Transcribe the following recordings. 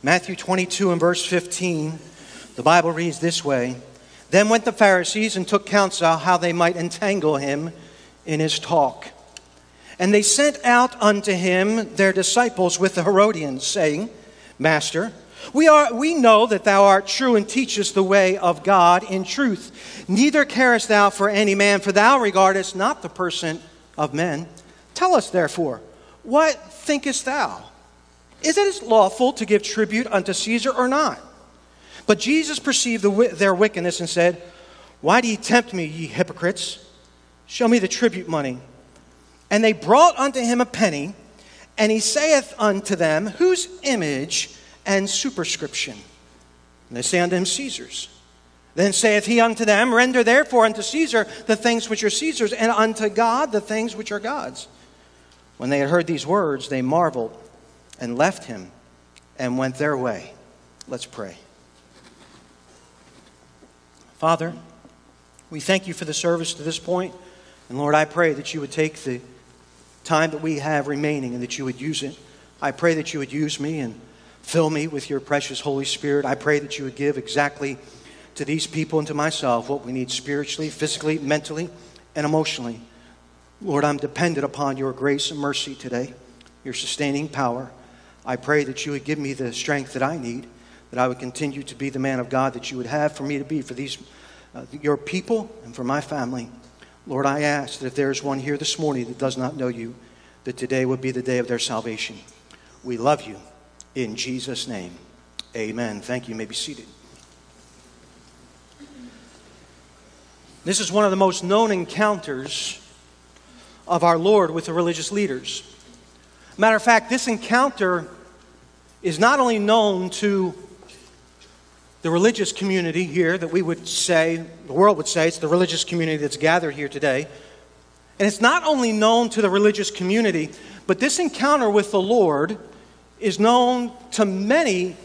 Matthew 22 and verse 15, the Bible reads this way Then went the Pharisees and took counsel how they might entangle him in his talk. And they sent out unto him their disciples with the Herodians, saying, Master, we, are, we know that thou art true and teachest the way of God in truth. Neither carest thou for any man, for thou regardest not the person of men. Tell us, therefore, what thinkest thou? Is it lawful to give tribute unto Caesar or not? But Jesus perceived the, their wickedness and said, Why do ye tempt me, ye hypocrites? Show me the tribute money. And they brought unto him a penny, and he saith unto them, Whose image and superscription? And they say unto him, Caesar's. Then saith he unto them, Render therefore unto Caesar the things which are Caesar's, and unto God the things which are God's. When they had heard these words, they marveled and left him and went their way. Let's pray. Father, we thank you for the service to this point. And Lord, I pray that you would take the time that we have remaining and that you would use it. I pray that you would use me and fill me with your precious Holy Spirit. I pray that you would give exactly to these people and to myself what we need spiritually, physically, mentally, and emotionally. Lord, I'm dependent upon your grace and mercy today, your sustaining power. I pray that you would give me the strength that I need, that I would continue to be the man of God that you would have for me to be for these uh, your people and for my family. Lord, I ask that if there is one here this morning that does not know you, that today would be the day of their salvation. We love you. In Jesus' name, amen. Thank you. You may be seated. This is one of the most known encounters of our Lord with the religious leaders. Matter of fact, this encounter is not only known to the religious community here that we would say, the world would say, it's the religious community that's gathered here today. And it's not only known to the religious community, but this encounter with the Lord is known to many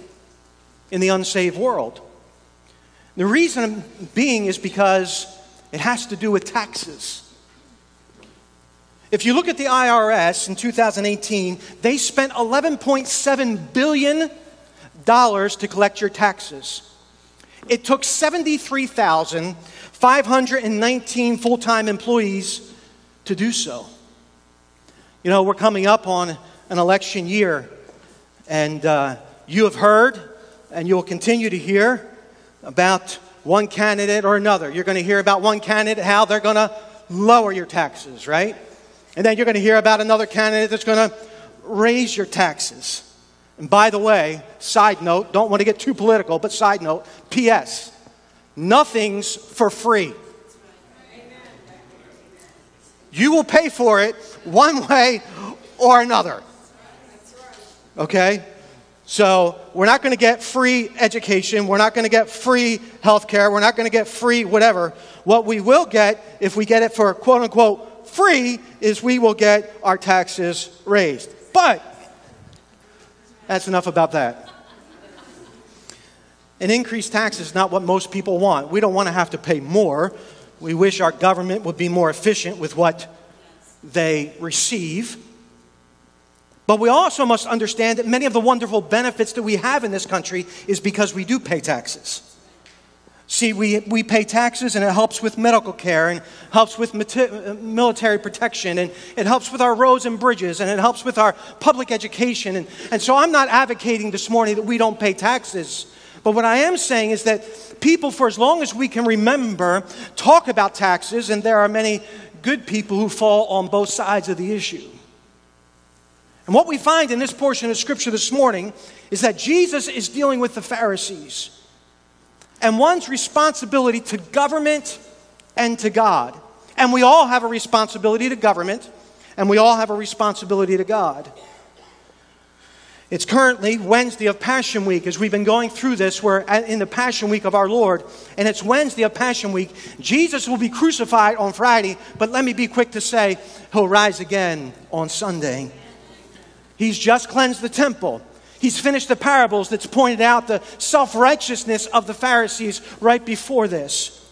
in the unsaved world. The reason being is because it has to do with taxes. If you look at the IRS in 2018, they spent $11.7 billion to collect your taxes. It took 73,519 full time employees to do so. You know, we're coming up on an election year, and uh, you have heard and you'll continue to hear about one candidate or another. You're going to hear about one candidate, how they're going to lower your taxes, right? And then you're going to hear about another candidate that's going to raise your taxes. And by the way, side note, don't want to get too political, but side note, P.S. Nothing's for free. You will pay for it one way or another. Okay? So, we're not going to get free education. We're not going to get free health care. We're not going to get free whatever. What we will get, if we get it for quote unquote free is we will get our taxes raised. But that's enough about that. An increased tax is not what most people want. We don't want to have to pay more. We wish our government would be more efficient with what they receive. But we also must understand that many of the wonderful benefits that we have in this country is because we do pay taxes. See, we, we pay taxes and it helps with medical care and helps with uh, military protection and it helps with our roads and bridges and it helps with our public education. And, and so I'm not advocating this morning that we don't pay taxes. But what I am saying is that people, for as long as we can remember, talk about taxes, and there are many good people who fall on both sides of the issue. And what we find in this portion of Scripture this morning is that Jesus is dealing with the Pharisees and one's responsibility to government and to God. And we all have a responsibility to government, and we all have a responsibility to God. It's currently Wednesday of Passion Week as we've been going through this. We're in the Passion Week of our Lord, and it's Wednesday of Passion Week. Jesus will be crucified on Friday, but let me be quick to say he'll rise again on Sunday. He's just cleansed the temple. He's finished the parables that's pointed out the self righteousness of the Pharisees right before this.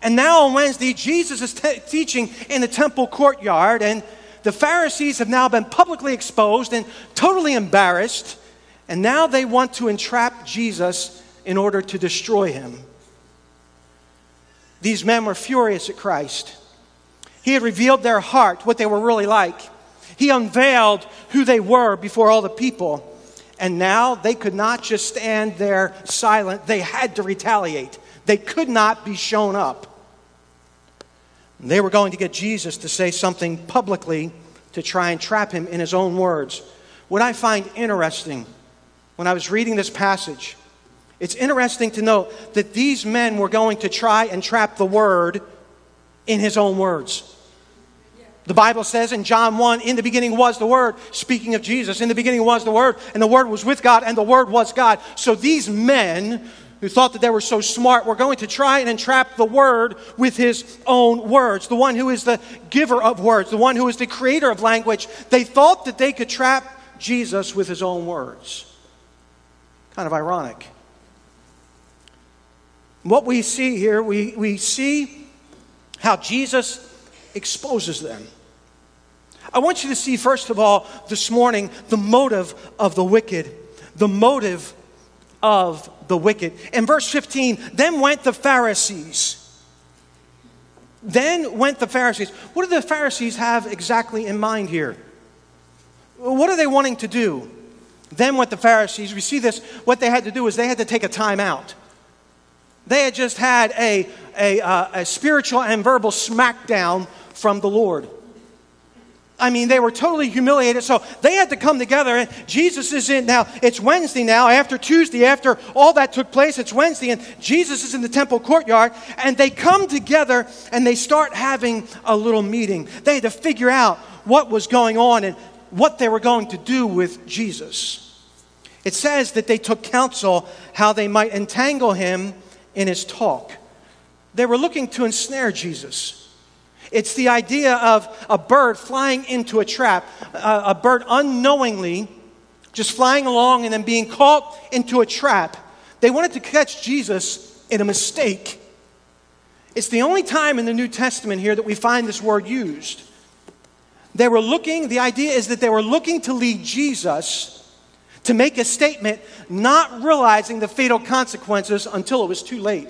And now on Wednesday, Jesus is t- teaching in the temple courtyard, and the Pharisees have now been publicly exposed and totally embarrassed. And now they want to entrap Jesus in order to destroy him. These men were furious at Christ. He had revealed their heart, what they were really like. He unveiled who they were before all the people. And now they could not just stand there silent, they had to retaliate. They could not be shown up. They were going to get Jesus to say something publicly to try and trap him in his own words. What I find interesting when I was reading this passage, it's interesting to note that these men were going to try and trap the word in his own words. The Bible says in John 1, in the beginning was the Word, speaking of Jesus. In the beginning was the Word, and the Word was with God, and the Word was God. So these men who thought that they were so smart were going to try and entrap the Word with his own words. The one who is the giver of words, the one who is the creator of language. They thought that they could trap Jesus with his own words. Kind of ironic. What we see here, we, we see how Jesus exposes them. I want you to see, first of all, this morning, the motive of the wicked. The motive of the wicked. In verse 15, then went the Pharisees. Then went the Pharisees. What do the Pharisees have exactly in mind here? What are they wanting to do? Then went the Pharisees. We see this. What they had to do is they had to take a time out. They had just had a, a, uh, a spiritual and verbal smackdown from the Lord. I mean, they were totally humiliated. So they had to come together. And Jesus is in now. It's Wednesday now. After Tuesday, after all that took place, it's Wednesday, and Jesus is in the temple courtyard. And they come together and they start having a little meeting. They had to figure out what was going on and what they were going to do with Jesus. It says that they took counsel how they might entangle him in his talk. They were looking to ensnare Jesus. It's the idea of a bird flying into a trap, a bird unknowingly just flying along and then being caught into a trap. They wanted to catch Jesus in a mistake. It's the only time in the New Testament here that we find this word used. They were looking, the idea is that they were looking to lead Jesus to make a statement, not realizing the fatal consequences until it was too late.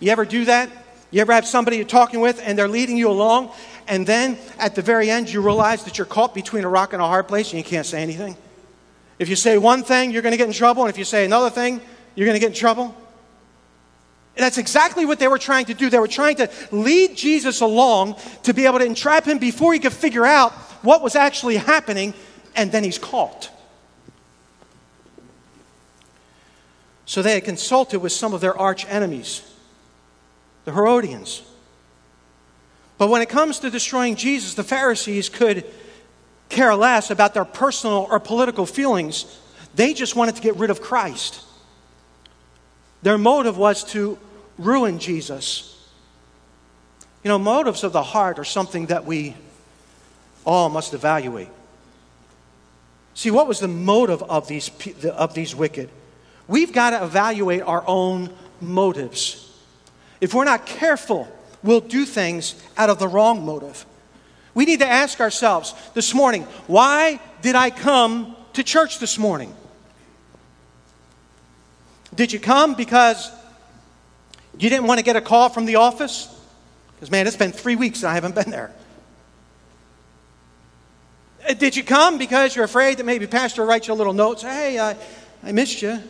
You ever do that? You ever have somebody you're talking with and they're leading you along, and then at the very end you realize that you're caught between a rock and a hard place and you can't say anything? If you say one thing, you're going to get in trouble, and if you say another thing, you're going to get in trouble. That's exactly what they were trying to do. They were trying to lead Jesus along to be able to entrap him before he could figure out what was actually happening, and then he's caught. So they had consulted with some of their arch enemies the Herodians. But when it comes to destroying Jesus, the Pharisees could care less about their personal or political feelings. They just wanted to get rid of Christ. Their motive was to ruin Jesus. You know, motives of the heart are something that we all must evaluate. See, what was the motive of these, of these wicked? We've got to evaluate our own motives. If we're not careful, we'll do things out of the wrong motive. We need to ask ourselves this morning why did I come to church this morning? Did you come because you didn't want to get a call from the office? Because, man, it's been three weeks and I haven't been there. Uh, did you come because you're afraid that maybe Pastor writes you a little note, say, hey, I, I missed you?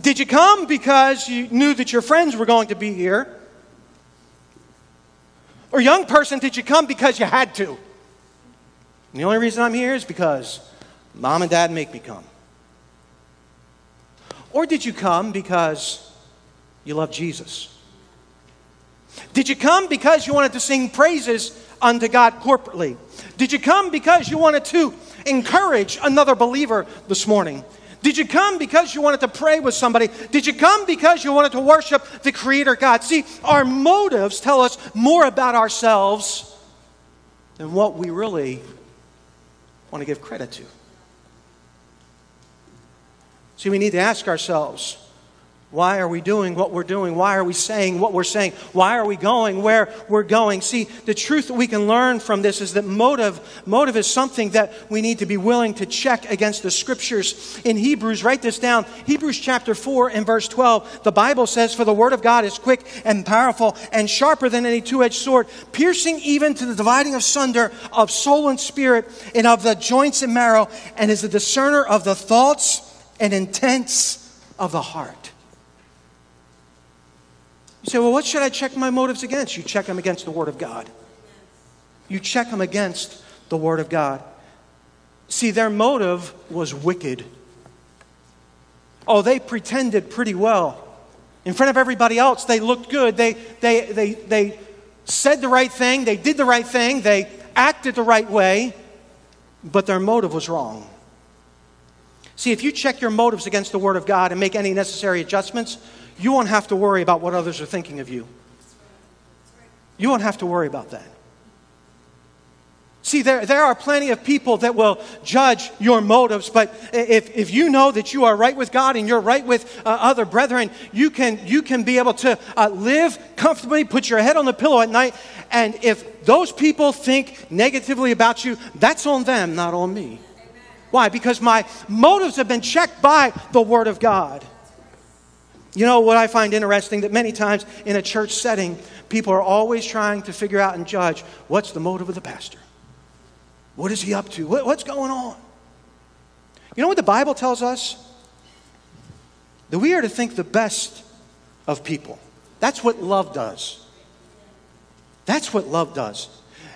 Did you come because you knew that your friends were going to be here? Or, young person, did you come because you had to? And the only reason I'm here is because mom and dad make me come. Or did you come because you love Jesus? Did you come because you wanted to sing praises unto God corporately? Did you come because you wanted to encourage another believer this morning? Did you come because you wanted to pray with somebody? Did you come because you wanted to worship the Creator God? See, our motives tell us more about ourselves than what we really want to give credit to. See, we need to ask ourselves Why are we doing what we're doing? Why are we saying what we're saying? Why are we going where we're going? See, the truth that we can learn from this is that motive, motive is something that we need to be willing to check against the scriptures. In Hebrews, write this down. Hebrews chapter 4 and verse 12, the Bible says, For the word of God is quick and powerful and sharper than any two edged sword, piercing even to the dividing of sunder of soul and spirit and of the joints and marrow, and is a discerner of the thoughts and intents of the heart. You say, well, what should I check my motives against? You check them against the Word of God. You check them against the Word of God. See, their motive was wicked. Oh, they pretended pretty well. In front of everybody else, they looked good. They, they, they, they said the right thing. They did the right thing. They acted the right way. But their motive was wrong. See, if you check your motives against the Word of God and make any necessary adjustments, you won't have to worry about what others are thinking of you. You won't have to worry about that. See, there, there are plenty of people that will judge your motives, but if, if you know that you are right with God and you're right with uh, other brethren, you can, you can be able to uh, live comfortably, put your head on the pillow at night, and if those people think negatively about you, that's on them, not on me. Why? Because my motives have been checked by the Word of God. You know what I find interesting that many times in a church setting, people are always trying to figure out and judge what's the motive of the pastor? What is he up to? what's going on? You know what the Bible tells us? That we are to think the best of people. That's what love does. That's what love does.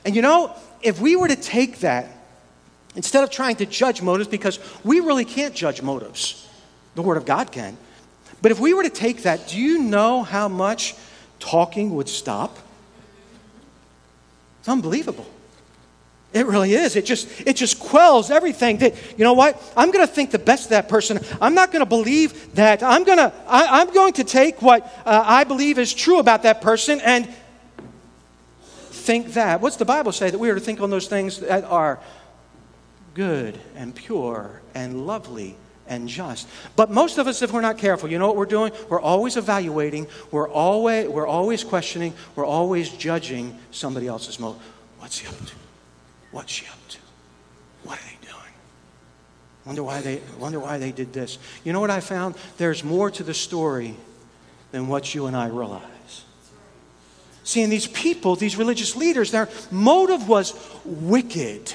And you know, if we were to take that, instead of trying to judge motives, because we really can't judge motives, the Word of God can. But if we were to take that, do you know how much talking would stop? It's unbelievable. It really is. It just it just quells everything. That you know what? I'm going to think the best of that person. I'm not going to believe that. I'm going to I, am going to take what uh, I believe is true about that person and think that. What's the Bible say that we are to think on those things that are good and pure and lovely and just. But most of us, if we're not careful, you know what we're doing? We're always evaluating, we're always, we're always questioning, we're always judging somebody else's motive. What's he up to? What's she up to? What are they doing? Wonder why they wonder why they did this. You know what I found? There's more to the story than what you and I realize. Seeing these people, these religious leaders, their motive was wicked.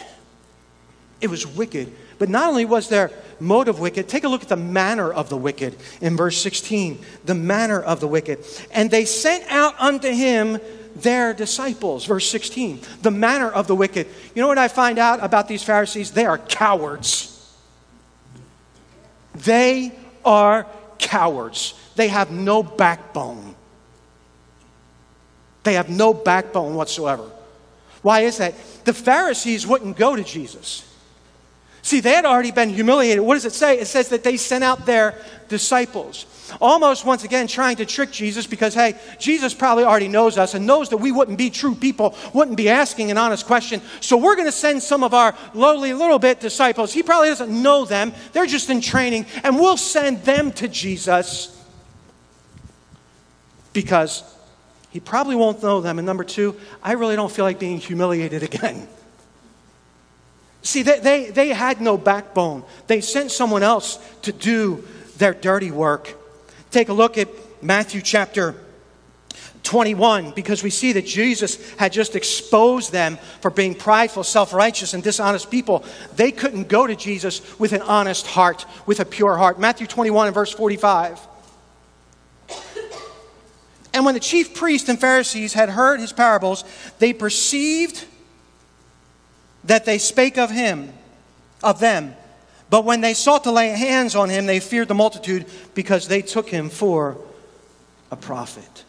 It was wicked. But not only was their motive wicked, take a look at the manner of the wicked in verse 16. The manner of the wicked. And they sent out unto him their disciples. Verse 16. The manner of the wicked. You know what I find out about these Pharisees? They are cowards. They are cowards. They have no backbone. They have no backbone whatsoever. Why is that? The Pharisees wouldn't go to Jesus. See, they had already been humiliated. What does it say? It says that they sent out their disciples. Almost once again trying to trick Jesus because, hey, Jesus probably already knows us and knows that we wouldn't be true people, wouldn't be asking an honest question. So we're going to send some of our lowly little bit disciples. He probably doesn't know them, they're just in training, and we'll send them to Jesus because he probably won't know them. And number two, I really don't feel like being humiliated again. See, they, they, they had no backbone. They sent someone else to do their dirty work. Take a look at Matthew chapter 21 because we see that Jesus had just exposed them for being prideful, self righteous, and dishonest people. They couldn't go to Jesus with an honest heart, with a pure heart. Matthew 21 and verse 45. And when the chief priests and Pharisees had heard his parables, they perceived that they spake of him, of them. But when they sought to lay hands on him, they feared the multitude because they took him for a prophet.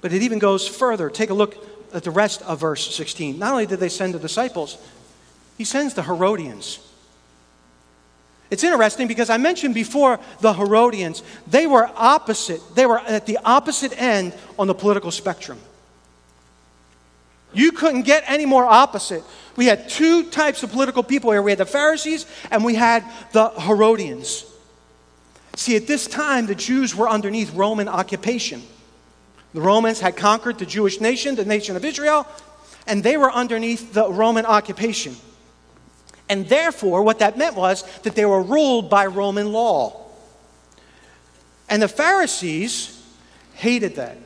But it even goes further. Take a look at the rest of verse 16. Not only did they send the disciples, he sends the Herodians. It's interesting because I mentioned before the Herodians, they were opposite. They were at the opposite end on the political spectrum. You couldn't get any more opposite. We had two types of political people here. We had the Pharisees and we had the Herodians. See, at this time, the Jews were underneath Roman occupation. The Romans had conquered the Jewish nation, the nation of Israel, and they were underneath the Roman occupation. And therefore, what that meant was that they were ruled by Roman law. And the Pharisees hated that.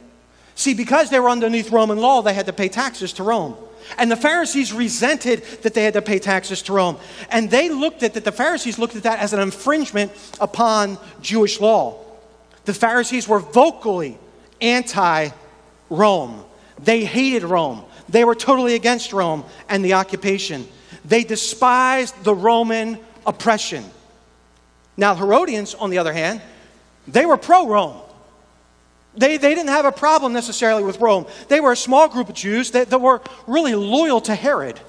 See, because they were underneath Roman law, they had to pay taxes to Rome. And the Pharisees resented that they had to pay taxes to Rome. And they looked at that, the Pharisees looked at that as an infringement upon Jewish law. The Pharisees were vocally anti Rome. They hated Rome. They were totally against Rome and the occupation. They despised the Roman oppression. Now, Herodians, on the other hand, they were pro Rome. They, they didn't have a problem necessarily with Rome. They were a small group of Jews that, that were really loyal to Herod.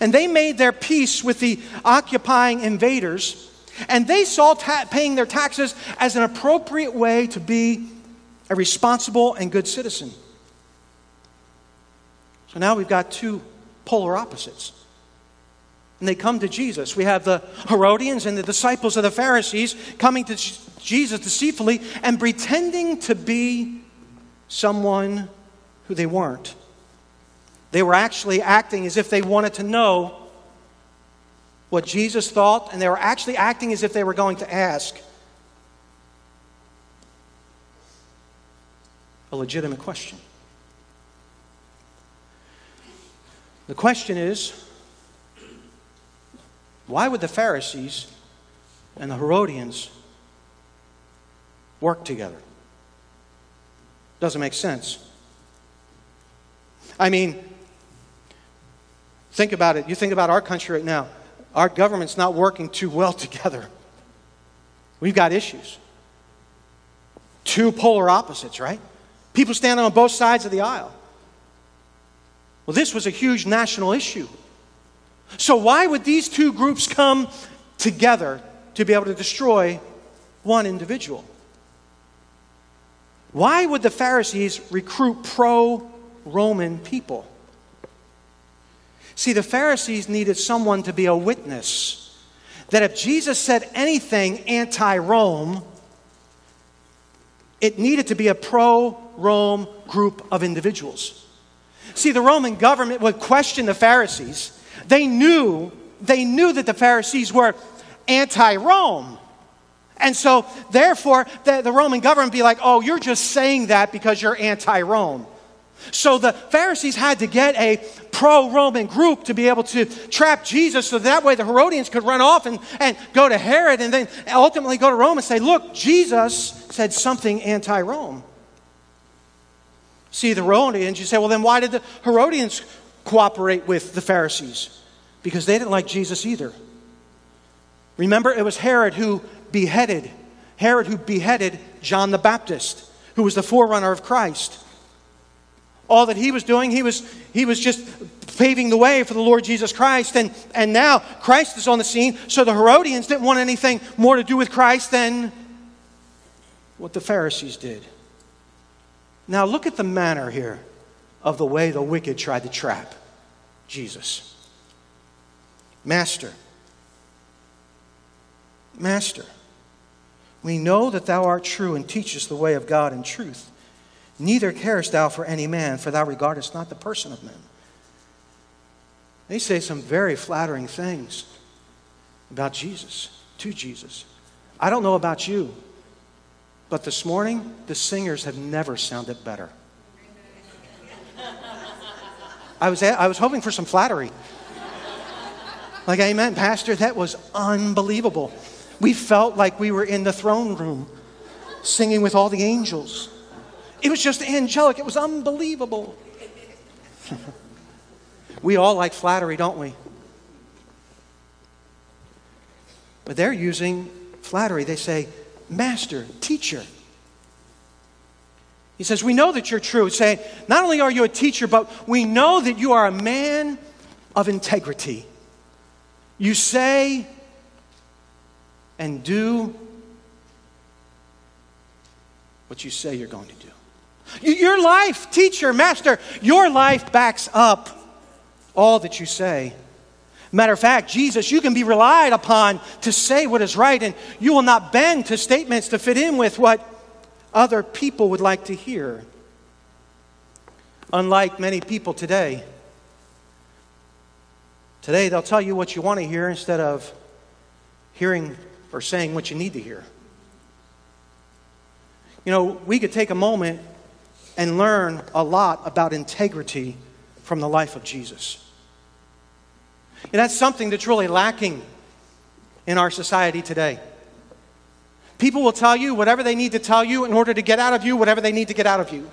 And they made their peace with the occupying invaders, and they saw ta- paying their taxes as an appropriate way to be a responsible and good citizen. So now we've got two polar opposites. And they come to Jesus. We have the Herodians and the disciples of the Pharisees coming to Jesus deceitfully and pretending to be someone who they weren't. They were actually acting as if they wanted to know what Jesus thought, and they were actually acting as if they were going to ask a legitimate question. The question is why would the Pharisees and the Herodians work together? Doesn't make sense. I mean, think about it. You think about our country right now. Our government's not working too well together. We've got issues. Two polar opposites, right? People standing on both sides of the aisle. Well, this was a huge national issue. So, why would these two groups come together to be able to destroy one individual? Why would the Pharisees recruit pro Roman people? See, the Pharisees needed someone to be a witness that if Jesus said anything anti Rome, it needed to be a pro Rome group of individuals. See, the Roman government would question the Pharisees. They knew, they knew that the Pharisees were anti Rome. And so, therefore, the, the, Roman government be like, oh, you're just saying that because you're anti Rome. So the Pharisees had to get a pro Roman group to be able to trap Jesus so that way the Herodians could run off and, and go to Herod and then ultimately go to Rome and say, look, Jesus said something anti Rome. See, the Herodians, you say, well, then why did the Herodians cooperate with the Pharisees? Because they didn't like Jesus either. Remember, it was Herod who beheaded, Herod who beheaded John the Baptist, who was the forerunner of Christ. All that he was doing, he was, he was just paving the way for the Lord Jesus Christ. And, and now Christ is on the scene, so the Herodians didn't want anything more to do with Christ than what the Pharisees did. Now, look at the manner here of the way the wicked tried to trap Jesus. Master, Master, we know that thou art true and teachest the way of God in truth. Neither carest thou for any man, for thou regardest not the person of men. They say some very flattering things about Jesus, to Jesus. I don't know about you, but this morning, the singers have never sounded better. I was, I was hoping for some flattery. Like, amen, Pastor, that was unbelievable. We felt like we were in the throne room singing with all the angels. It was just angelic, it was unbelievable. we all like flattery, don't we? But they're using flattery. They say, Master, teacher. He says, We know that you're true. Say, not only are you a teacher, but we know that you are a man of integrity. You say and do what you say you're going to do. Your life, teacher, master, your life backs up all that you say. Matter of fact, Jesus, you can be relied upon to say what is right, and you will not bend to statements to fit in with what other people would like to hear. Unlike many people today, today they'll tell you what you want to hear instead of hearing or saying what you need to hear. You know, we could take a moment and learn a lot about integrity from the life of Jesus. And that's something that's really lacking in our society today. People will tell you whatever they need to tell you in order to get out of you whatever they need to get out of you.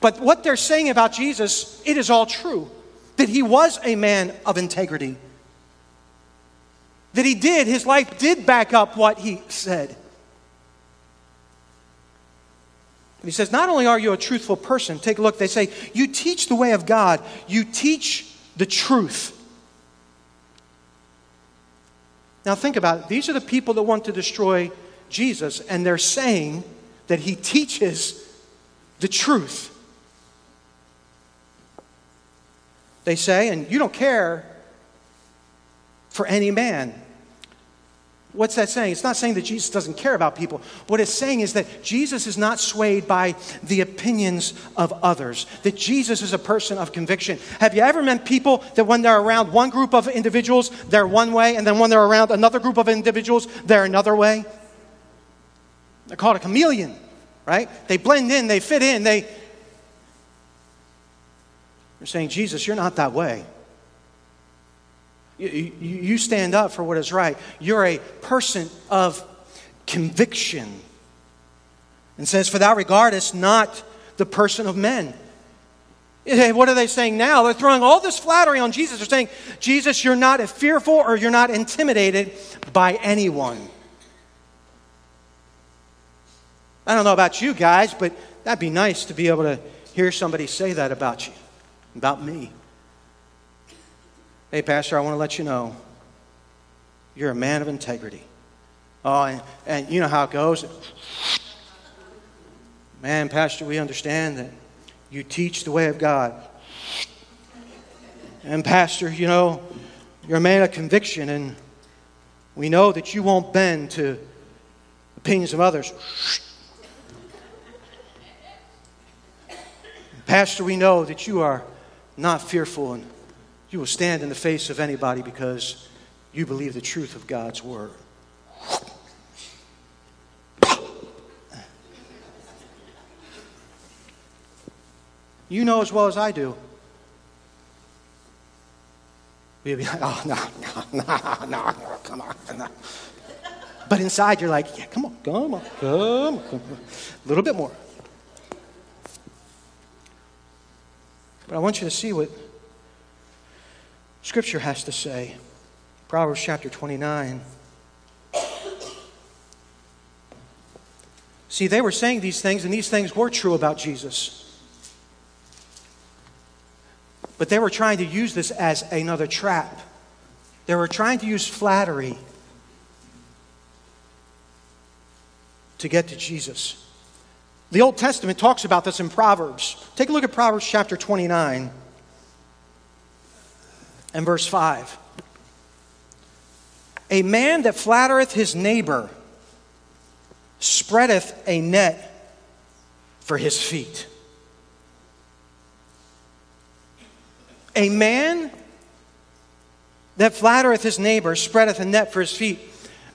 But what they're saying about Jesus, it is all true. That he was a man of integrity. That he did, his life did back up what he said. he says, Not only are you a truthful person, take a look, they say, You teach the way of God, you teach the truth. Now, think about it. These are the people that want to destroy Jesus, and they're saying that he teaches the truth. They say, and you don't care for any man. What's that saying? It's not saying that Jesus doesn't care about people. What it's saying is that Jesus is not swayed by the opinions of others, that Jesus is a person of conviction. Have you ever met people that when they're around one group of individuals, they're one way, and then when they're around another group of individuals, they're another way? They're called a chameleon, right? They blend in, they fit in, they. They're saying, Jesus, you're not that way. You, you stand up for what is right. You're a person of conviction. And says, For thou regardest not the person of men. What are they saying now? They're throwing all this flattery on Jesus. They're saying, Jesus, you're not fearful or you're not intimidated by anyone. I don't know about you guys, but that'd be nice to be able to hear somebody say that about you, about me. Hey, Pastor, I want to let you know you're a man of integrity. Oh, and, and you know how it goes. Man, Pastor, we understand that you teach the way of God. And, Pastor, you know, you're a man of conviction, and we know that you won't bend to opinions of others. Pastor, we know that you are not fearful and you will stand in the face of anybody because you believe the truth of God's word. You know as well as I do. We'd be like, oh, no, no, no, no, come on. No. But inside, you're like, yeah, come on, come on, come on, come on. A little bit more. But I want you to see what Scripture has to say. Proverbs chapter 29. See, they were saying these things, and these things were true about Jesus. But they were trying to use this as another trap. They were trying to use flattery to get to Jesus. The Old Testament talks about this in Proverbs. Take a look at Proverbs chapter 29 and verse 5. A man that flattereth his neighbor spreadeth a net for his feet. A man that flattereth his neighbor spreadeth a net for his feet.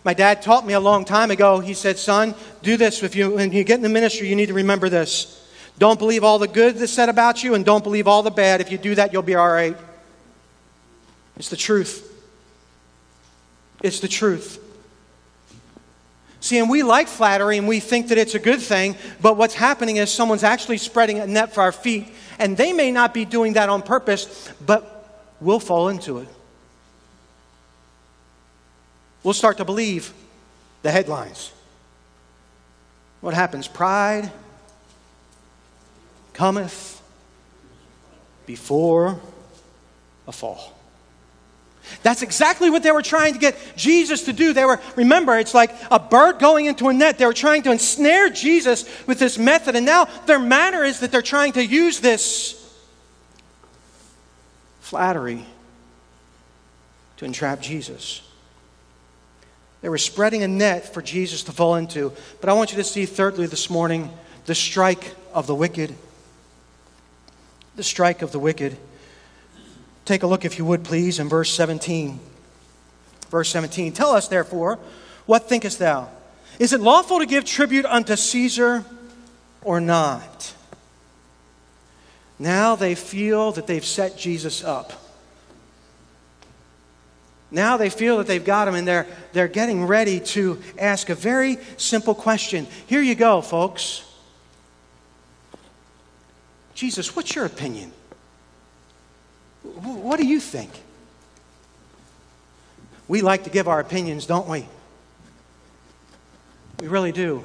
My dad taught me a long time ago. He said, Son, do this. If you, when you get in the ministry, you need to remember this. Don't believe all the good that's said about you, and don't believe all the bad. If you do that, you'll be all right. It's the truth. It's the truth. See, and we like flattery and we think that it's a good thing, but what's happening is someone's actually spreading a net for our feet, and they may not be doing that on purpose, but we'll fall into it. We'll start to believe the headlines. What happens? Pride cometh before a fall. That's exactly what they were trying to get Jesus to do. They were, remember, it's like a bird going into a net. They were trying to ensnare Jesus with this method. And now their manner is that they're trying to use this flattery to entrap Jesus. They were spreading a net for Jesus to fall into. But I want you to see, thirdly, this morning, the strike of the wicked. The strike of the wicked. Take a look, if you would, please, in verse 17. Verse 17 Tell us, therefore, what thinkest thou? Is it lawful to give tribute unto Caesar or not? Now they feel that they've set Jesus up. Now they feel that they've got him and they're, they're getting ready to ask a very simple question. Here you go, folks. Jesus, what's your opinion? What do you think? We like to give our opinions, don't we? We really do.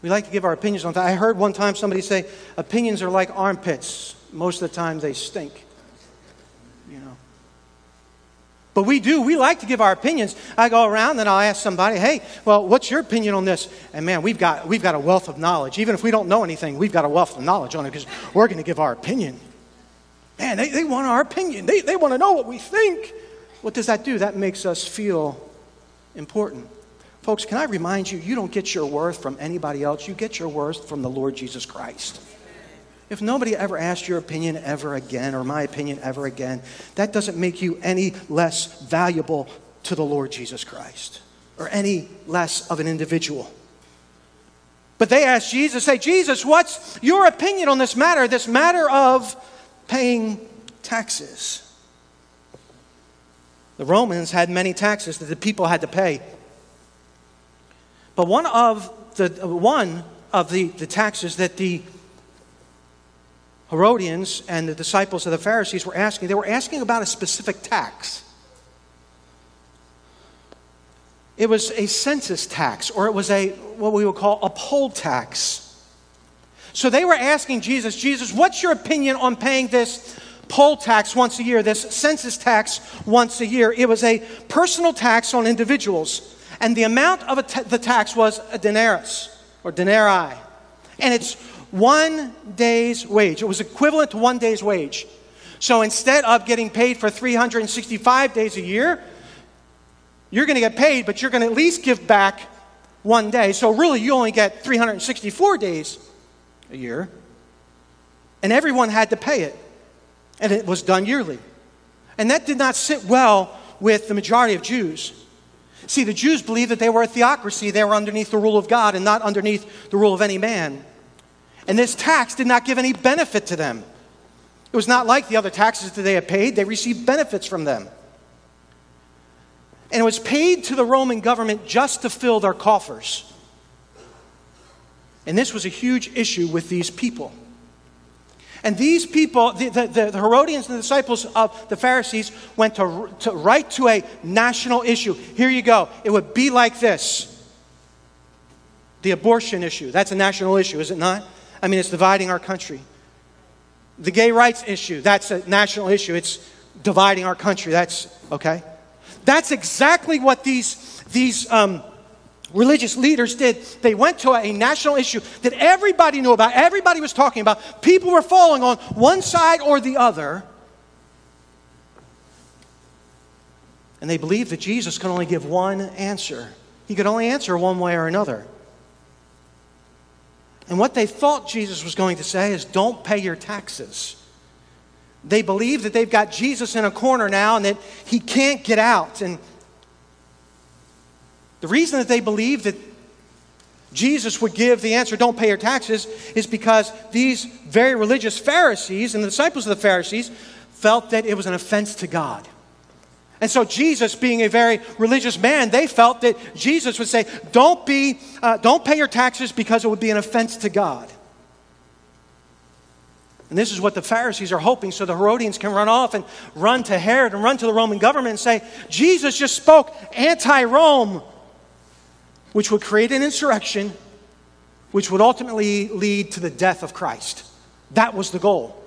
We like to give our opinions on that. I heard one time somebody say, opinions are like armpits. Most of the time they stink. You know. But we do. We like to give our opinions. I go around and I'll ask somebody, hey, well, what's your opinion on this? And man, we've got, we've got a wealth of knowledge. Even if we don't know anything, we've got a wealth of knowledge on it because we're going to give our opinion. Man, they, they want our opinion. They, they want to know what we think. What does that do? That makes us feel important. Folks, can I remind you, you don't get your worth from anybody else. You get your worth from the Lord Jesus Christ. If nobody ever asked your opinion ever again, or my opinion ever again, that doesn't make you any less valuable to the Lord Jesus Christ or any less of an individual. But they asked Jesus, say, Jesus, what's your opinion on this matter, this matter of paying taxes? The Romans had many taxes that the people had to pay. But one of the, one of the, the taxes that the Herodians and the disciples of the Pharisees were asking, they were asking about a specific tax. It was a census tax, or it was a what we would call a poll tax. So they were asking Jesus, Jesus, what's your opinion on paying this poll tax once a year, this census tax once a year? It was a personal tax on individuals and the amount of the tax was a denarius or denarii. And it's one day's wage. It was equivalent to one day's wage. So instead of getting paid for 365 days a year, you're going to get paid, but you're going to at least give back one day. So really, you only get 364 days a year. And everyone had to pay it. And it was done yearly. And that did not sit well with the majority of Jews. See, the Jews believed that they were a theocracy. They were underneath the rule of God and not underneath the rule of any man. And this tax did not give any benefit to them. It was not like the other taxes that they had paid, they received benefits from them. And it was paid to the Roman government just to fill their coffers. And this was a huge issue with these people. And these people, the, the, the, Herodians and the disciples of the Pharisees, went to, to right to a national issue. Here you go. It would be like this the abortion issue. That's a national issue, is it not? I mean, it's dividing our country. The gay rights issue, that's a national issue. It's dividing our country. That's okay. That's exactly what these, these um, religious leaders did. They went to a national issue that everybody knew about, everybody was talking about. People were falling on one side or the other. And they believed that Jesus could only give one answer. He could only answer one way or another. And what they thought Jesus was going to say is, don't pay your taxes. They believe that they've got Jesus in a corner now and that he can't get out. And the reason that they believed that Jesus would give the answer, don't pay your taxes, is because these very religious Pharisees and the disciples of the Pharisees felt that it was an offense to God. And so, Jesus, being a very religious man, they felt that Jesus would say, Don't, be, uh, don't pay your taxes because it would be an offense to God. And this is what the Pharisees are hoping so the Herodians can run off and run to Herod and run to the Roman government and say, Jesus just spoke anti Rome which would create an insurrection, which would ultimately lead to the death of Christ. That was the goal.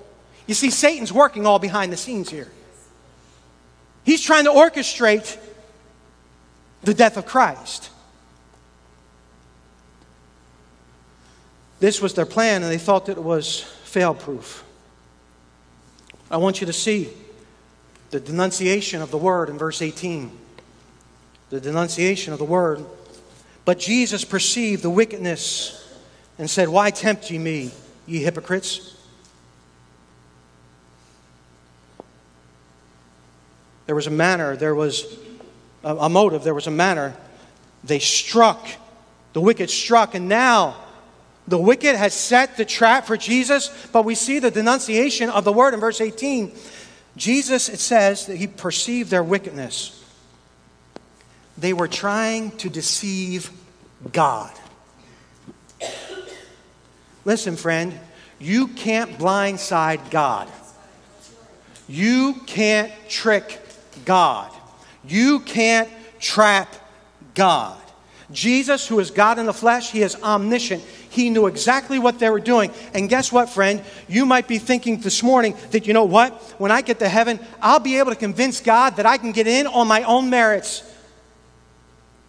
You see, Satan's working all behind the scenes here. He's trying to orchestrate the death of Christ. This was their plan, and they thought that it was fail proof. I want you to see the denunciation of the word in verse 18. The denunciation of the word. But Jesus perceived the wickedness and said, Why tempt ye me, ye hypocrites? There was a manner, there was a, motive, there was a manner. They struck. The wicked struck, and now the wicked has set the trap for Jesus, but we see the denunciation of the word in verse 18. Jesus, it says that he perceived their wickedness. They were trying to deceive God. Listen, friend, you can't blindside God. You can't trick God. You can't trap God. Jesus, who is God in the flesh, he is omniscient. He knew exactly what they were doing. And guess what, friend? You might be thinking this morning that, you know what? When I get to heaven, I'll be able to convince God that I can get in on my own merits.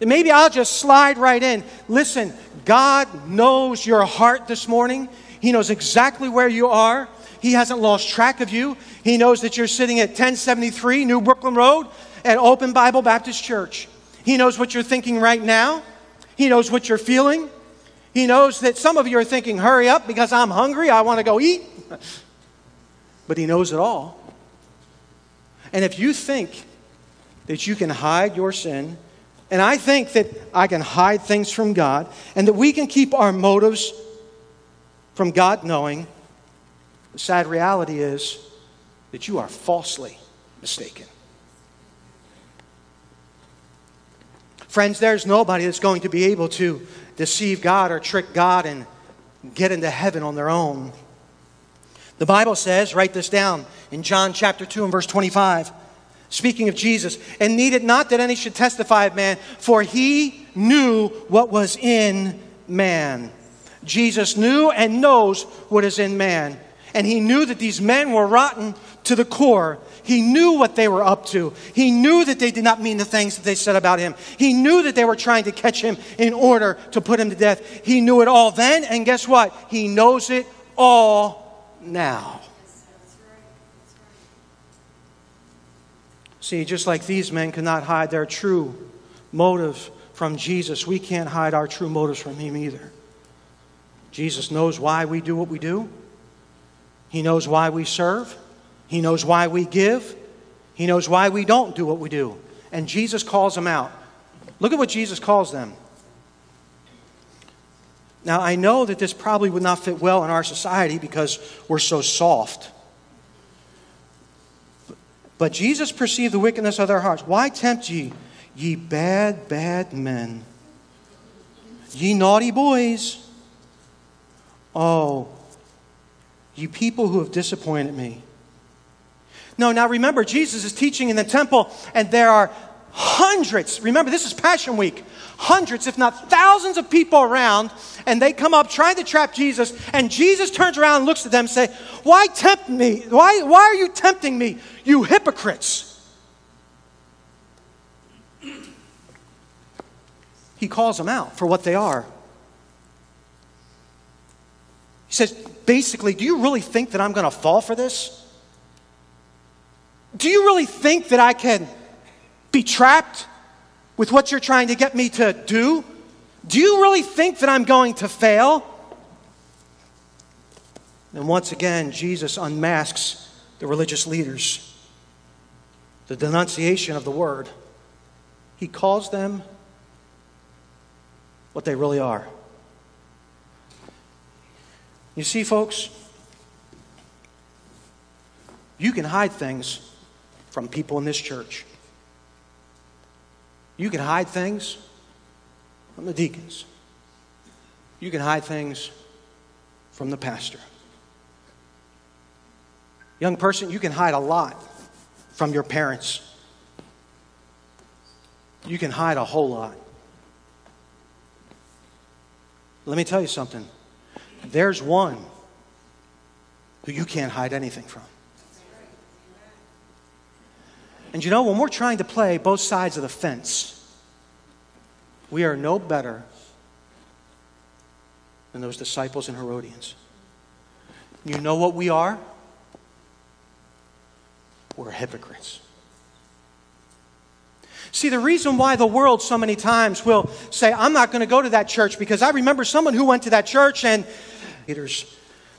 Maybe I'll just slide right in. Listen, God knows your heart this morning. He knows exactly where you are. He hasn't lost track of you. He knows that you're sitting at 1073 New Brooklyn Road at Open Bible Baptist Church. He knows what you're thinking right now. He knows what you're feeling. He knows that some of you are thinking, hurry up because I'm hungry. I want to go eat. But He knows it all. And if you think that you can hide your sin, and I think that I can hide things from God, and that we can keep our motives from God knowing, the sad reality is that you are falsely mistaken. Friends, there's nobody that's going to be able to deceive God or trick God and get into heaven on their own. The Bible says, write this down in John chapter 2 and verse 25, speaking of Jesus, and needed not that any should testify of man, for he knew what was in man. Jesus knew and knows what is in man. And he knew that these men were rotten to the core. He knew what they were up to. He knew that they did not mean the things that they said about him. He knew that they were trying to catch him in order to put him to death. He knew it all then, and guess what? He knows it all now. See, just like these men could not hide their true motive from Jesus, we can't hide our true motives from him either. Jesus knows why we do what we do. He knows why we serve. He knows why we give. He knows why we don't do what we do. And Jesus calls them out. Look at what Jesus calls them. Now, I know that this probably would not fit well in our society because we're so soft. But Jesus perceived the wickedness of their hearts. Why tempt ye, ye bad, bad men? Ye naughty boys. Oh, ye people who have disappointed me. No, now remember, Jesus is teaching in the temple, and there are hundreds. Remember, this is Passion Week. Hundreds, if not thousands of people around, and they come up trying to trap Jesus, and Jesus turns around and looks at them and say, Why tempt me? Why, why are you tempting me, you hypocrites? He calls them out for what they are. He says, basically, do you really think that I'm going to fall for this? Do you really think that I can be trapped with what you're trying to get me to do? Do you really think that I'm going to fail? And once again, Jesus unmasks the religious leaders, the denunciation of the word. He calls them what they really are. You see, folks, you can hide things from people in this church. You can hide things from the deacons. You can hide things from the pastor. Young person, you can hide a lot from your parents. You can hide a whole lot. Let me tell you something. There's one who you can't hide anything from. And you know, when we're trying to play both sides of the fence, we are no better than those disciples and Herodians. You know what we are? we're hypocrites. See, the reason why the world so many times will say, I'm not going to go to that church because I remember someone who went to that church and here's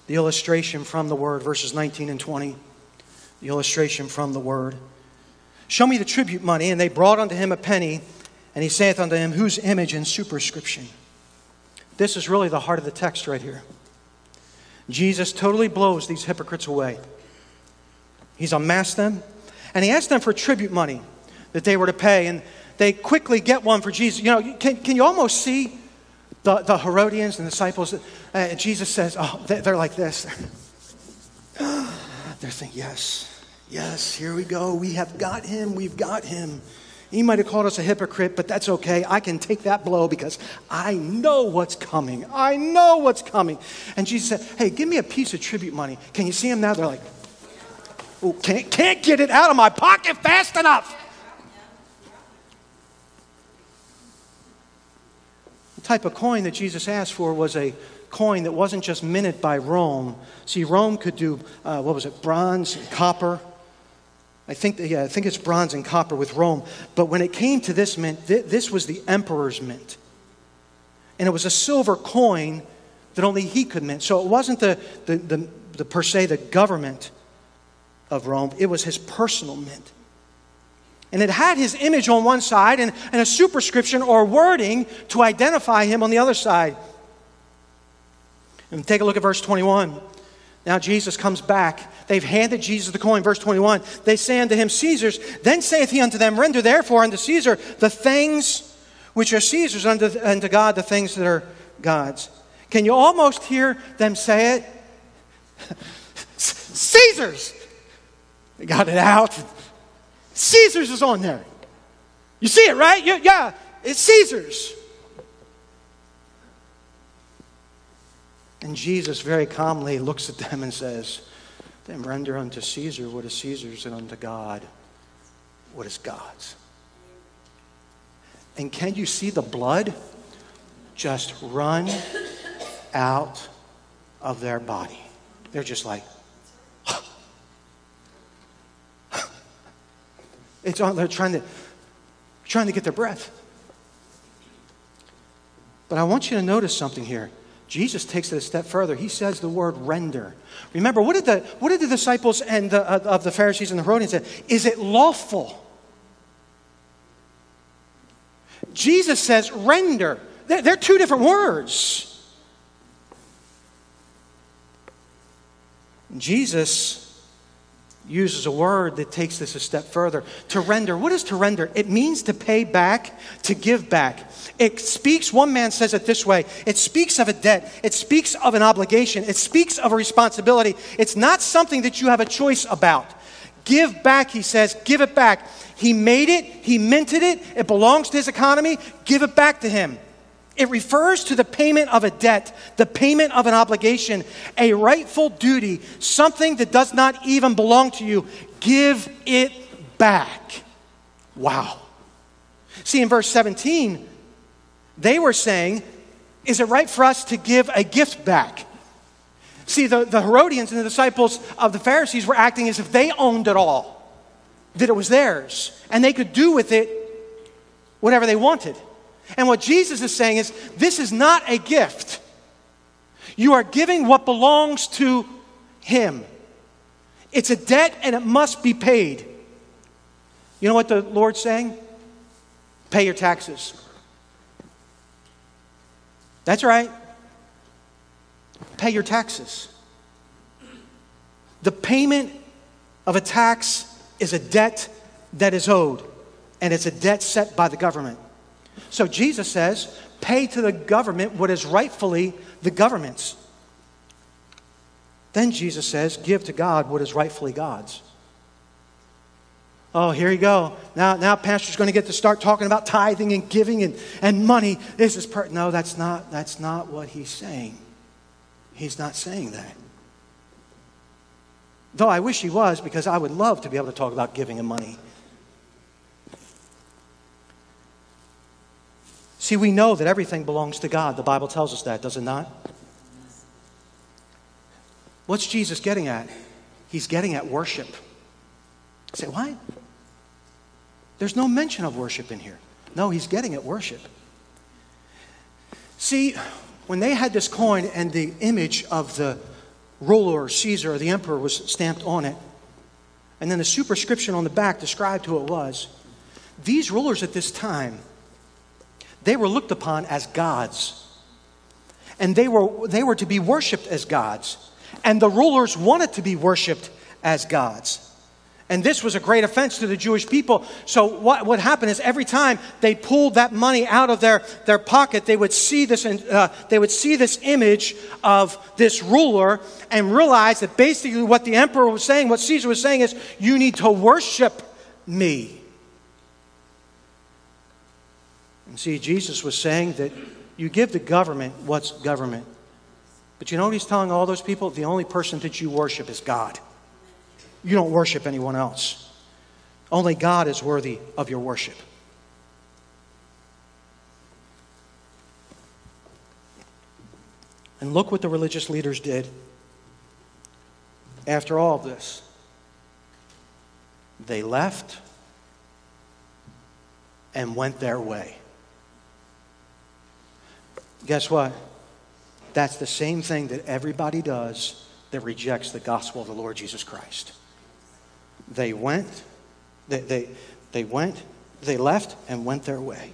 the illustration from the word, verses 19 and 20. The illustration from the word. Show me the tribute money. And they brought unto him a penny, and he saith unto him, Whose image and superscription? This is really the heart of the text right here. Jesus totally blows these hypocrites away. He's unmasked them, and he asked them for tribute money that they were to pay, and they quickly get one for Jesus. You know, can, can you almost see the, the Herodians and disciples? Uh, Jesus says, Oh, they're like this. they're saying, Yes, yes, here we go. We have got him. We've got him. He might have called us a hypocrite, but that's okay. I can take that blow because I know what's coming. I know what's coming. And Jesus said, Hey, give me a piece of tribute money. Can you see him now? They're like, Oh, can't, can't get it out of my pocket fast enough. The type of coin that Jesus asked for was a coin that wasn't just minted by Rome. See, Rome could do, uh, what was it, bronze and copper. I think, yeah, I think it's bronze and copper with Rome. But when it came to this mint, th- this was the emperor's mint. And it was a silver coin that only he could mint. So it wasn't the, the, the, the per se the government of Rome, it was his personal mint. And it had his image on one side and, and a superscription or wording to identify him on the other side. And take a look at verse 21. Now Jesus comes back. They've handed Jesus the coin. Verse 21. They say unto him, Caesar's. Then saith he unto them, Render therefore unto Caesar the things which are Caesar's, unto, unto God the things that are God's. Can you almost hear them say it? Caesar's. They got it out. Caesar's is on there. You see it, right? Yeah, it's Caesar's. And Jesus very calmly looks at them and says, Then render unto Caesar what is Caesar's, and unto God what is God's. And can you see the blood just run out of their body? They're just like, it's on, they're trying to, trying to get their breath. But I want you to notice something here. Jesus takes it a step further. He says the word render. Remember, what did the, what did the disciples and the, uh, of the Pharisees and the Herodians say? Is it lawful? Jesus says render. They're, they're two different words. Jesus uses a word that takes this a step further. To render. What is to render? It means to pay back, to give back. It speaks, one man says it this way it speaks of a debt, it speaks of an obligation, it speaks of a responsibility. It's not something that you have a choice about. Give back, he says, give it back. He made it, he minted it, it belongs to his economy, give it back to him. It refers to the payment of a debt, the payment of an obligation, a rightful duty, something that does not even belong to you. Give it back. Wow. See, in verse 17, they were saying, Is it right for us to give a gift back? See, the, the Herodians and the disciples of the Pharisees were acting as if they owned it all, that it was theirs, and they could do with it whatever they wanted. And what Jesus is saying is this is not a gift. You are giving what belongs to Him. It's a debt and it must be paid. You know what the Lord's saying? Pay your taxes. That's right. Pay your taxes. The payment of a tax is a debt that is owed, and it's a debt set by the government. So Jesus says, pay to the government what is rightfully the government's. Then Jesus says, give to God what is rightfully God's. Oh, here you go. Now, now pastor's going to get to start talking about tithing and giving and, and money. This is per- no, that's not, that's not what he's saying. He's not saying that. Though I wish he was, because I would love to be able to talk about giving and money. See, we know that everything belongs to God. The Bible tells us that, does it not? What's Jesus getting at? He's getting at worship. say, why? There's no mention of worship in here. No, he's getting at worship. See, when they had this coin and the image of the ruler or Caesar or the emperor was stamped on it, and then the superscription on the back described who it was, these rulers at this time, they were looked upon as gods. And they were, they were to be worshiped as gods. And the rulers wanted to be worshiped as gods. And this was a great offense to the Jewish people. So, what would happen is every time they pulled that money out of their, their pocket, they would, see this, uh, they would see this image of this ruler and realize that basically what the emperor was saying, what Caesar was saying, is, You need to worship me. And see, Jesus was saying that you give the government what's government. But you know what he's telling all those people? The only person that you worship is God. You don't worship anyone else. Only God is worthy of your worship. And look what the religious leaders did after all of this. They left and went their way. Guess what? That's the same thing that everybody does that rejects the gospel of the Lord Jesus Christ. They went, they, they, they went, they left and went their way.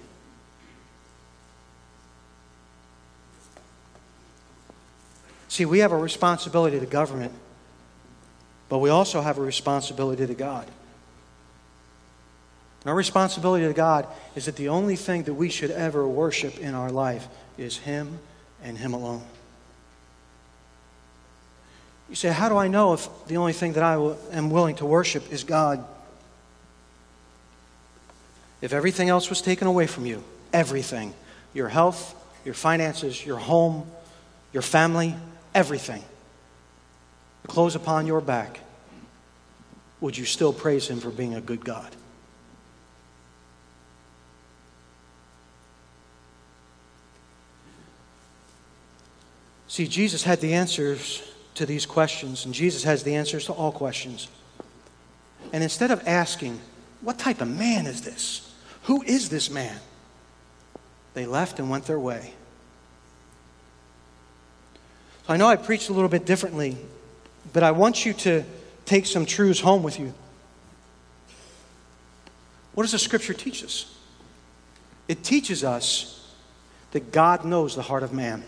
See, we have a responsibility to government, but we also have a responsibility to God. And our responsibility to God is that the only thing that we should ever worship in our life is Him and Him alone. You say, How do I know if the only thing that I am willing to worship is God? If everything else was taken away from you, everything, your health, your finances, your home, your family, everything, the clothes upon your back, would you still praise Him for being a good God? See, Jesus had the answers to these questions, and Jesus has the answers to all questions. And instead of asking, What type of man is this? Who is this man? They left and went their way. So I know I preached a little bit differently, but I want you to take some truths home with you. What does the scripture teach us? It teaches us that God knows the heart of man.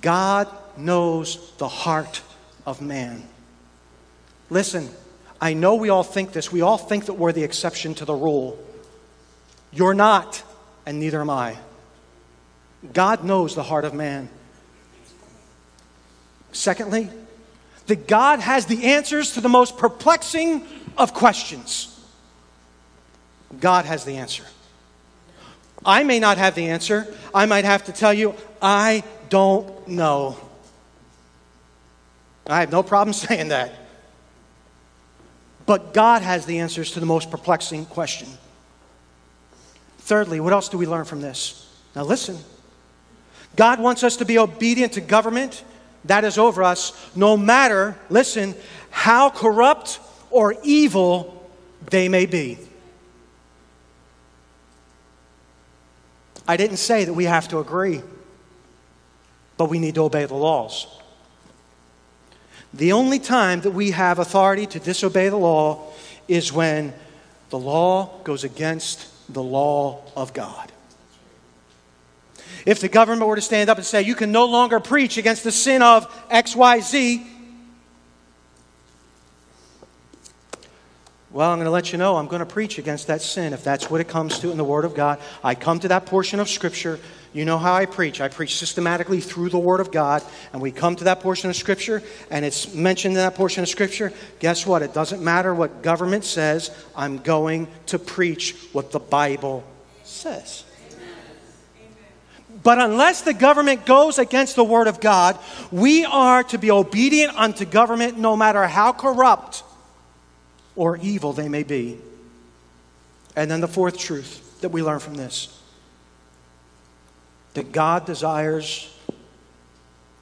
God knows the heart of man. Listen, I know we all think this. We all think that we're the exception to the rule. You're not, and neither am I. God knows the heart of man. Secondly, that God has the answers to the most perplexing of questions. God has the answer. I may not have the answer. I might have to tell you, I don't know. I have no problem saying that. But God has the answers to the most perplexing question. Thirdly, what else do we learn from this? Now, listen. God wants us to be obedient to government that is over us, no matter, listen, how corrupt or evil they may be. I didn't say that we have to agree but we need to obey the laws. The only time that we have authority to disobey the law is when the law goes against the law of God. If the government were to stand up and say, you can no longer preach against the sin of XYZ, well, I'm going to let you know I'm going to preach against that sin if that's what it comes to in the Word of God. I come to that portion of Scripture you know how I preach. I preach systematically through the Word of God, and we come to that portion of Scripture, and it's mentioned in that portion of Scripture. Guess what? It doesn't matter what government says, I'm going to preach what the Bible says. But unless the government goes against the Word of God, we are to be obedient unto government no matter how corrupt or evil they may be. And then the fourth truth that we learn from this that God desires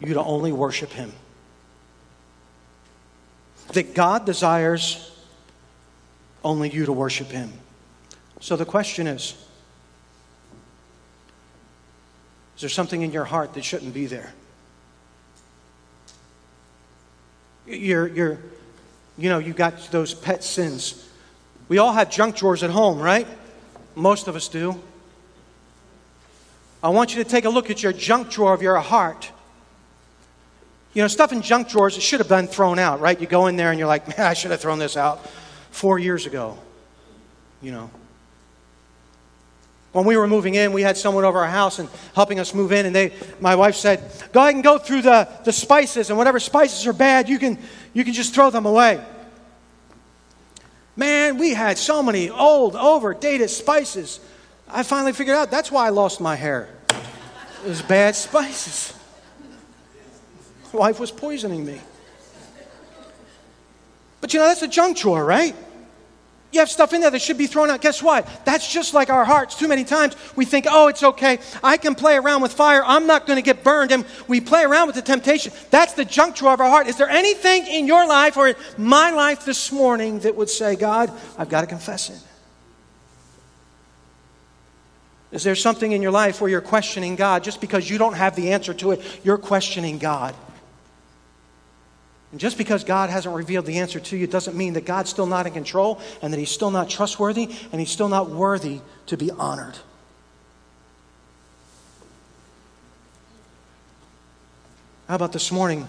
you to only worship Him. that God desires only you to worship Him. So the question is Is there something in your heart that shouldn't be there? You're, you're, you know, you've got those pet sins. We all have junk drawers at home, right? Most of us do. I want you to take a look at your junk drawer of your heart. You know, stuff in junk drawers, it should have been thrown out, right? You go in there and you're like, man, I should have thrown this out four years ago. You know. When we were moving in, we had someone over our house and helping us move in, and they, my wife said, Go ahead and go through the, the spices, and whatever spices are bad, you can, you can just throw them away. Man, we had so many old, overdated spices. I finally figured out that's why I lost my hair. It was bad spices wife was poisoning me. But you know, that's a junk drawer, right? You have stuff in there that should be thrown out. Guess what? That's just like our hearts. Too many times we think, oh, it's okay. I can play around with fire. I'm not going to get burned. And we play around with the temptation. That's the drawer of our heart. Is there anything in your life or in my life this morning that would say, God, I've got to confess it? Is there something in your life where you're questioning God just because you don't have the answer to it? You're questioning God. And just because God hasn't revealed the answer to you doesn't mean that God's still not in control and that He's still not trustworthy and He's still not worthy to be honored. How about this morning?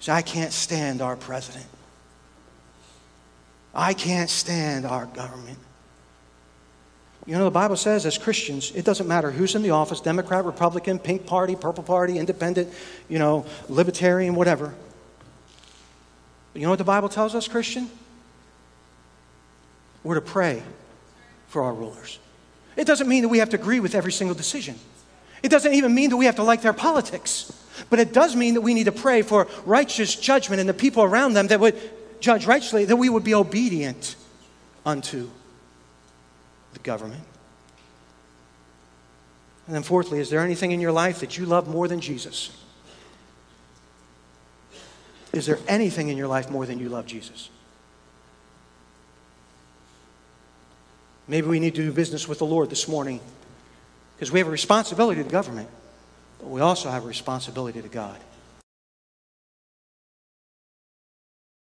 Say, I can't stand our president. I can't stand our government. You know, the Bible says as Christians, it doesn't matter who's in the office Democrat, Republican, Pink Party, Purple Party, Independent, you know, Libertarian, whatever. But you know what the Bible tells us, Christian? We're to pray for our rulers. It doesn't mean that we have to agree with every single decision. It doesn't even mean that we have to like their politics. But it does mean that we need to pray for righteous judgment and the people around them that would judge righteously, that we would be obedient unto the government? And then, fourthly, is there anything in your life that you love more than Jesus? Is there anything in your life more than you love Jesus? Maybe we need to do business with the Lord this morning because we have a responsibility to the government, but we also have a responsibility to God.